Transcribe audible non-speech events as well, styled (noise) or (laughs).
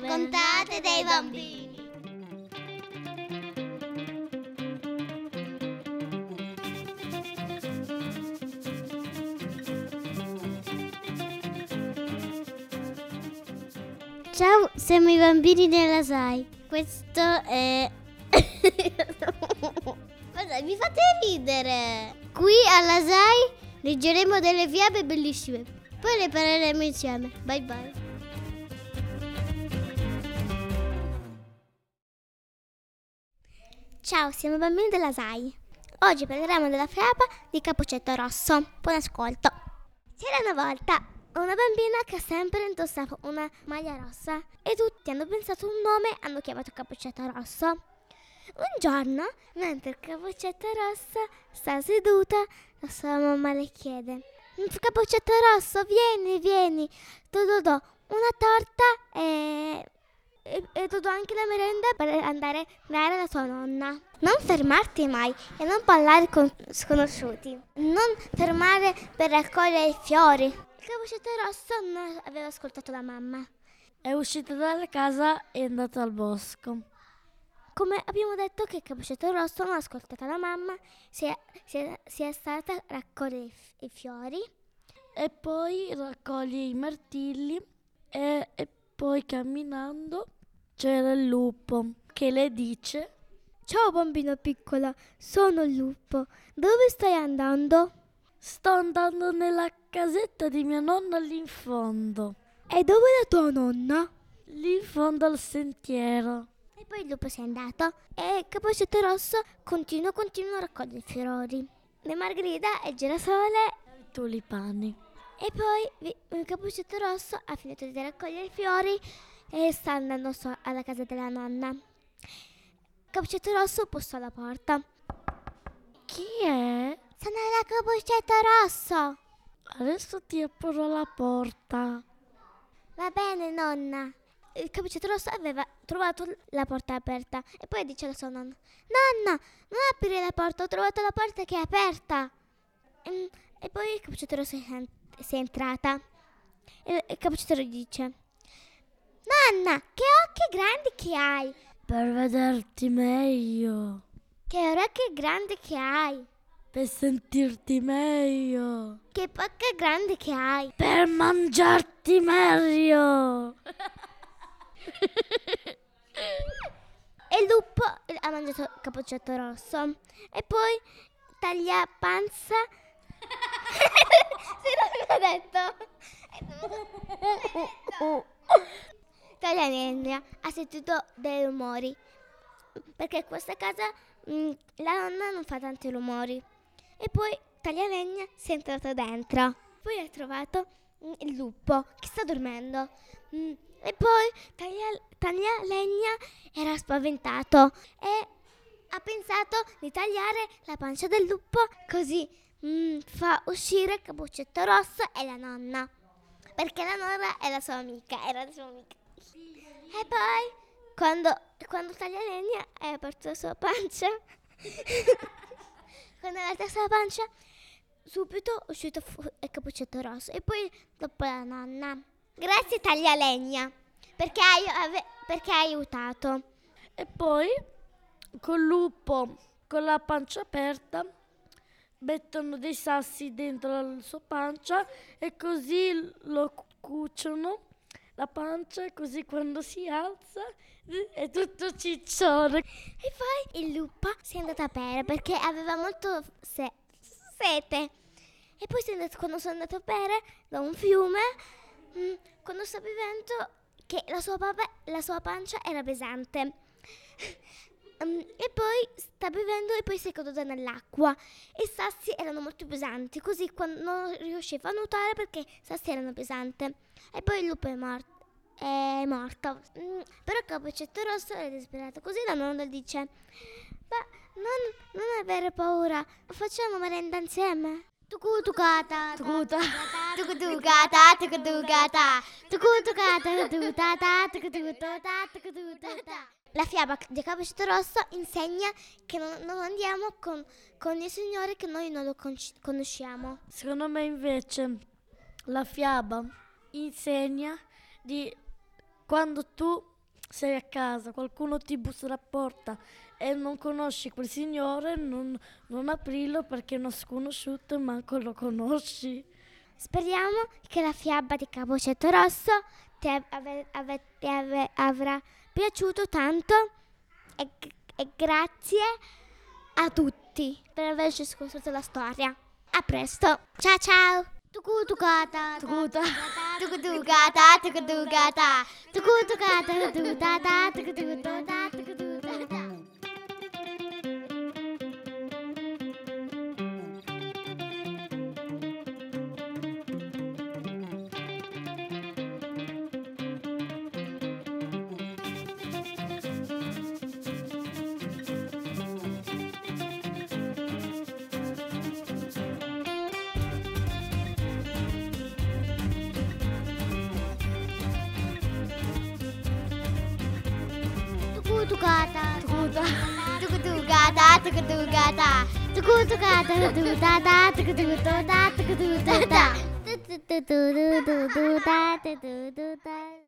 raccontate dai bambini. Ciao, siamo i bambini della SAI. Questo è... (coughs) Ma dai, mi fate ridere. Qui alla SAI leggeremo delle fiabe bellissime. Poi le parleremo insieme. Bye bye. Ciao, siamo i bambini della SAI. Oggi parleremo della fiaba di Cappuccetto Rosso. Buon ascolto. C'era una volta una bambina che sempre indossava una maglia rossa e tutti hanno pensato un nome e hanno chiamato Cappuccetto Rosso. Un giorno, mentre Cappuccetto Rosso sta seduta, la sua mamma le chiede: Cappuccetto Rosso, vieni, vieni, ti do, do una torta e e, e do anche la merenda per andare a dare alla tua nonna. Non fermarti mai e non parlare con sconosciuti. Non fermare per raccogliere i fiori. Il cappuccetto rosso non aveva ascoltato la mamma. È uscito dalla casa e è andato al bosco. Come abbiamo detto che il cappuccetto rosso non ha ascoltato la mamma, si è, si è, si è stata a raccogliere i, i fiori. E poi raccoglie i martilli e, e poi camminando c'era il lupo che le dice Ciao bambina piccola, sono il lupo. Dove stai andando? Sto andando nella casetta di mia nonna lì in fondo. E dove è la tua nonna? Lì in fondo al sentiero. E poi il lupo si è andato e Cappuccetto Rosso continua, continua a raccogliere i fiori. Le margherita e il girasole. I tulipani. E poi il Cappuccetto Rosso ha finito di raccogliere i fiori e sta andando so- alla casa della nonna. Cappuccetto Rosso bussò alla porta. Chi è? Sono la Cappuccetto Rosso. Adesso ti apro la porta. Va bene, nonna. Il cappuccetto rosso aveva trovato la porta aperta e poi dice alla sua nonna: Nonna, non aprire la porta, ho trovato la porta che è aperta. E, e poi il cappuccetto rosso è, è entrata. E il cappuccetto dice: Nonna, che occhi grandi che hai! Per vederti meglio. Che orecchie grandi che hai! Per sentirti meglio. Che bocca grande che hai! Per mangiarti meglio. e il lupo ha mangiato il cappuccetto rosso. E poi taglia panza. (laughs) sì, l'aveva detto. (laughs) taglia legna ha sentito dei rumori. Perché questa casa mh, la nonna non fa tanti rumori. E poi taglia legna si è entrato dentro. Poi ha trovato mh, il lupo che sta dormendo. Mh, e poi taglia, taglia legna era spaventato e ha pensato di tagliare la pancia del lupo così mm, fa uscire Cappuccetto Rosso e la nonna. Perché la nonna è la sua amica, era la sua amica. E poi quando, quando taglia legna è aperto la sua pancia. (laughs) quando è aperta la sua pancia subito è uscito fu- il Cappuccetto Rosso e poi dopo la nonna. Grazie Taglialegna, perché hai, ave- perché hai aiutato. E poi col lupo con la pancia aperta mettono dei sassi dentro la sua pancia e così lo cuciono la pancia così quando si alza è tutto ciccione. E poi il lupo si è andato a bere perché aveva molto se- sete. E poi andato, quando sono andato a bere da un fiume, mh, quando sta bevendo, che la sua, papa- la sua pancia era pesante. Um, (laughs) e poi sta bevendo e poi si è caduta nell'acqua. E i sassi erano molto pesanti, così quando non riusciva a nuotare perché i sassi erano pesanti. E poi il lupo è morto. È morto. Mm, però il cappuccetto rosso è disperato. Così la nonna dice: Ma non, non avere paura, facciamo merenda insieme. Tucutucata, Tucuta. tucutucata, tucutucata, tucutucata, tucutucata, tucutucata. La fiaba di Cappuccetto Rosso insegna che non, non andiamo con, con il Signore che noi non lo con- conosciamo. Secondo me invece la fiaba insegna di quando tu sei a casa, qualcuno ti bussa alla porta e non conosci quel signore, non, non aprirlo perché è uno sconosciuto e manco lo conosci. Speriamo che la fiaba di Capocetto Rosso ti, ave- ave- ti ave- avrà piaciuto tanto e, e grazie a tutti per averci ascoltato la storia. A presto. Ciao ciao. Tucutucata, Tucuta. tucutucata, tucutucata, tucutucata, tucutucata, tucutucata, tucutucata. Tucutucata, Tucuta. tucutucata, tucutucata, tucutucata, tucutucata, tucutucata, tucutucata, tucutucata.